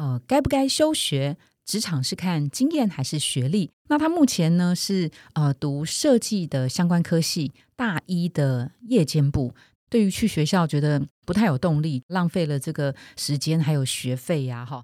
呃，该不该休学？职场是看经验还是学历？那他目前呢是呃读设计的相关科系，大一的夜间部。对于去学校觉得不太有动力，浪费了这个时间还有学费呀，哈。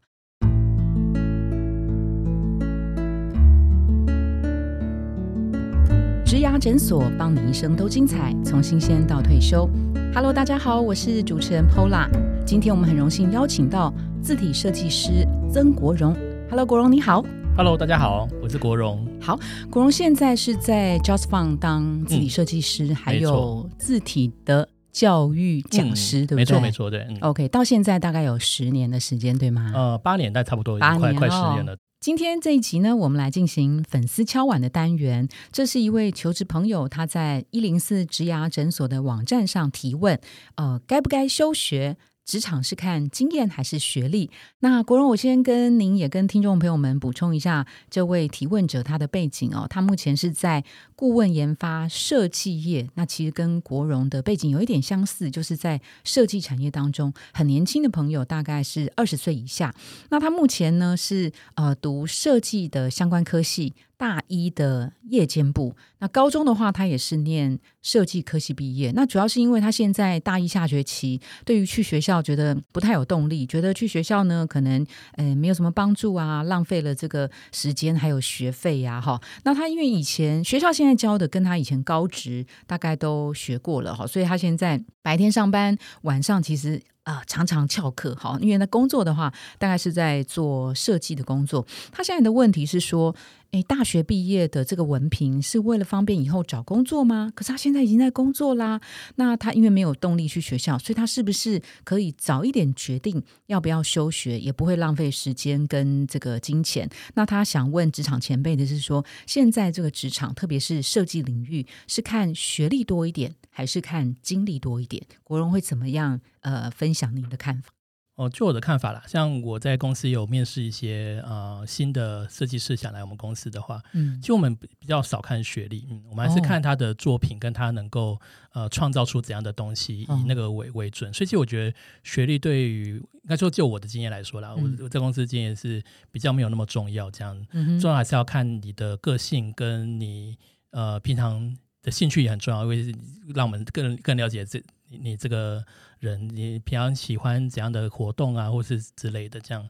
植牙诊所，帮你一生都精彩，从新鲜到退休。Hello，大家好，我是主持人 Pola。今天我们很荣幸邀请到字体设计师曾国荣。Hello，国荣你好。Hello，大家好，我是国荣。好，国荣现在是在 Just Fun 当字体设计师，还有字体的教育讲师，对不对？没错，没错，对。OK，到现在大概有十年的时间，对吗？呃，八年，但差不多，快快十年了。今天这一集呢，我们来进行粉丝敲碗的单元。这是一位求职朋友，他在一零四植牙诊所的网站上提问：呃，该不该休学？职场是看经验还是学历？那国荣，我先跟您也跟听众朋友们补充一下，这位提问者他的背景哦，他目前是在顾问研发设计业，那其实跟国荣的背景有一点相似，就是在设计产业当中很年轻的朋友，大概是二十岁以下。那他目前呢是呃读设计的相关科系。大一的夜间部，那高中的话，他也是念设计科系毕业。那主要是因为他现在大一下学期，对于去学校觉得不太有动力，觉得去学校呢可能呃没有什么帮助啊，浪费了这个时间还有学费呀，哈。那他因为以前学校现在教的跟他以前高职大概都学过了哈，所以他现在白天上班，晚上其实。啊，常常翘课，好，因为那工作的话，大概是在做设计的工作。他现在的问题是说，诶，大学毕业的这个文凭是为了方便以后找工作吗？可是他现在已经在工作啦。那他因为没有动力去学校，所以他是不是可以早一点决定要不要休学，也不会浪费时间跟这个金钱？那他想问职场前辈的是说，现在这个职场，特别是设计领域，是看学历多一点？还是看经历多一点，国荣会怎么样？呃，分享您的看法。哦，就我的看法啦，像我在公司有面试一些呃新的设计师想来我们公司的话，嗯，就我们比较少看学历，嗯，我们还是看他的作品跟他能够呃创造出怎样的东西，以那个为为准。所以其实我觉得学历对于应该说就我的经验来说啦，我我在公司经验是比较没有那么重要，这样重要还是要看你的个性跟你呃平常。的兴趣也很重要，因为让我们更更了解这你这个人，你平常喜欢怎样的活动啊，或是之类的这样。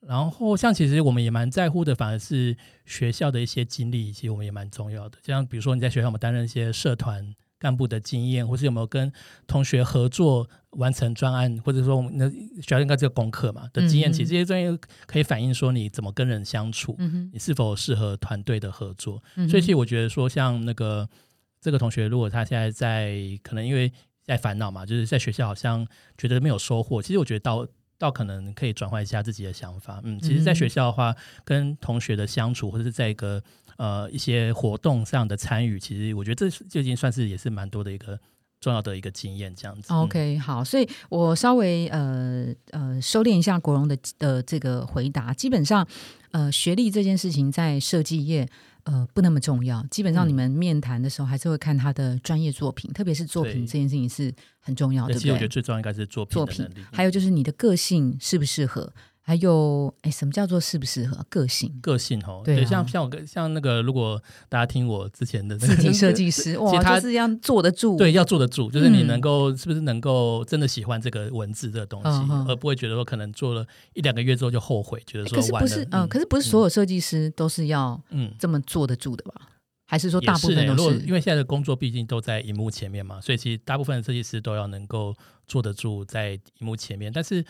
然后像其实我们也蛮在乎的，反而是学校的一些经历，其实我们也蛮重要的。像比如说你在学校，我们担任一些社团干部的经验，或是有没有跟同学合作完成专案，或者说我们那学校应该这个功课嘛的经验，其实这些专业可以反映说你怎么跟人相处，你是否适合团队的合作。所以其实我觉得说像那个。这个同学如果他现在在可能因为在烦恼嘛，就是在学校好像觉得没有收获。其实我觉得到到可能可以转换一下自己的想法。嗯，其实，在学校的话，跟同学的相处，或者是在一个呃一些活动上的参与，其实我觉得这就已经算是也是蛮多的一个重要的一个经验。这样子。OK，好，所以我稍微呃呃收敛一下国荣的的这个回答。基本上，呃，学历这件事情在设计业。呃，不那么重要。基本上，你们面谈的时候还是会看他的专业作品，特别是作品这件事情是很重要的。其实我觉得最重要应该是作品作品，还有就是你的个性适不适合。还有，哎，什么叫做适不适合个性？个性哦，对，像像我像那个，如果大家听我之前的字体设计师，哇，就是要坐得住，对，要坐得住，就是你能够是不是能够真的喜欢这个文字这个东西，而不会觉得说可能做了一两个月之后就后悔，觉得说可是不是，嗯，可是不是所有设计师都是要嗯这么坐得住的吧？还是说大部分都是？因为现在的工作毕竟都在荧幕前面嘛，所以其实大部分的设计师都要能够坐得住在荧幕前面，但是。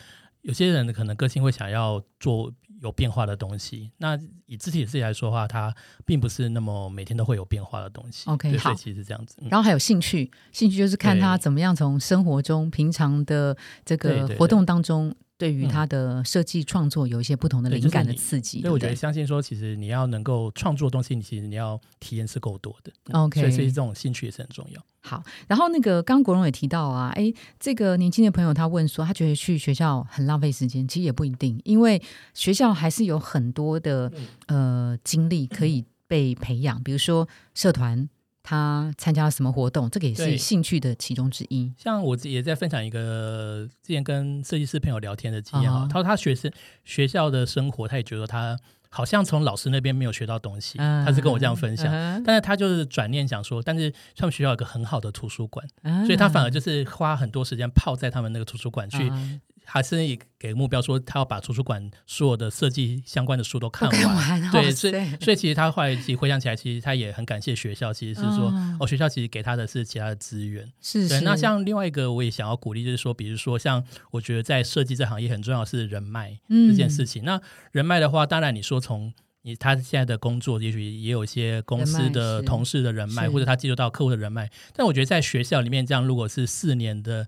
有些人可能个性会想要做有变化的东西，那以自己的自己来说的话，它并不是那么每天都会有变化的东西。OK，好，其实是这样子。然后还有兴趣，兴趣就是看他怎么样从生活中平常的这个活动当中。对于他的设计创作有一些不同的灵感的刺激，所以我觉得相信说，其实你要能够创作东西，你其实你要体验是够多的。OK，所以这种兴趣也是很重要。好，然后那个刚国荣也提到啊，哎，这个年轻的朋友他问说，他觉得去学校很浪费时间，其实也不一定，因为学校还是有很多的呃经历可以被培养，比如说社团。他参加了什么活动，这个也是兴趣的其中之一。像我也在分享一个之前跟设计师朋友聊天的经验哈，他说他学生学校的生活，他也觉得他好像从老师那边没有学到东西，他是跟我这样分享。但是他就是转念想说，但是他们学校有个很好的图书馆，所以他反而就是花很多时间泡在他们那个图书馆去。还是给目标说，他要把图书馆所有的设计相关的书都看完。对，所以所以其实他后来其实回想起来，其实他也很感谢学校，其实是说哦，学校其实给他的是其他的资源。是是。那像另外一个，我也想要鼓励，就是说，比如说像我觉得在设计这行业很重要是人脉这件事情。那人脉的话，当然你说从你他现在的工作，也许也有一些公司的同事的人脉，或者他接触到客户的人脉。但我觉得在学校里面，这样如果是四年的。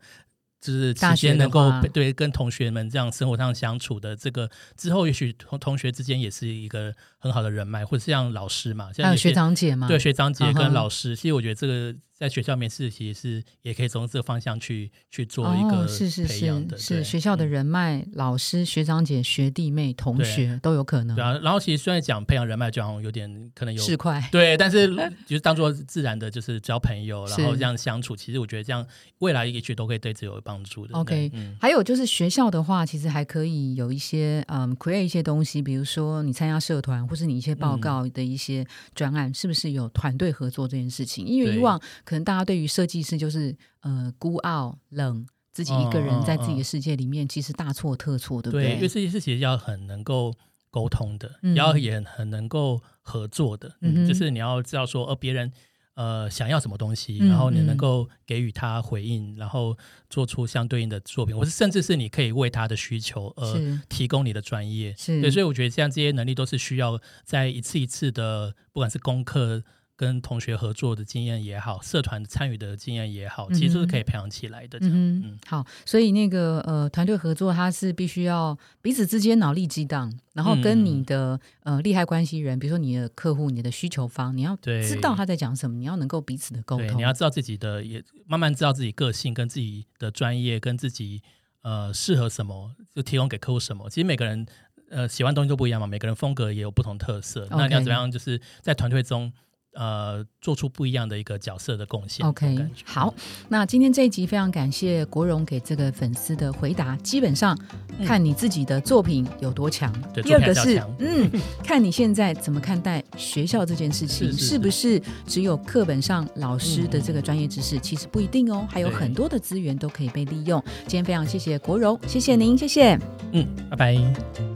就是期间能够对跟同学们这样生活上相处的这个之后，也许同同学之间也是一个很好的人脉，或者像老师嘛，像学长姐嘛，对学长姐跟老师，其实我觉得这个。在学校面试，其实是也可以从这个方向去去做一个培养的，是学校的人脉、老师、学长姐、学弟妹、同学都有可能。对啊，然后其实虽然讲培养人脉，就好像有点可能有市侩，对，但是就是当做自然的，就是交朋友，然后这样相处，其实我觉得这样未来也许都可以对自己有帮助的。OK，还有就是学校的话，其实还可以有一些嗯，create 一些东西，比如说你参加社团，或是你一些报告的一些专案，是不是有团队合作这件事情？因为以往。可能大家对于设计师就是呃孤傲冷，自己一个人在自己的世界里面，其实大错特错，对不对？因为设计师其实要很能够沟通的，要也很能够合作的，嗯，就是你要知道说，呃，别人呃想要什么东西，然后你能够给予他回应，然后做出相对应的作品，或是甚至是你可以为他的需求而提供你的专业，对，所以我觉得像这些能力都是需要在一次一次的，不管是功课。跟同学合作的经验也好，社团参与的经验也好，其实都是可以培养起来的。嗯嗯，好，所以那个呃，团队合作它是必须要彼此之间脑力激荡，然后跟你的呃利害关系人，比如说你的客户、你的需求方，你要知道他在讲什么，你要能够彼此的沟通，你要知道自己的也慢慢知道自己个性跟自己的专业跟自己呃适合什么，就提供给客户什么。其实每个人呃喜欢东西都不一样嘛，每个人风格也有不同特色。那你要怎么样？就是在团队中。呃，做出不一样的一个角色的贡献。OK，好，那今天这一集非常感谢国荣给这个粉丝的回答。基本上看你自己的作品有多强，第二个是嗯，看你现在怎么看待学校这件事情，是不是只有课本上老师的这个专业知识？其实不一定哦，还有很多的资源都可以被利用。今天非常谢谢国荣，谢谢您，谢谢，嗯，拜拜。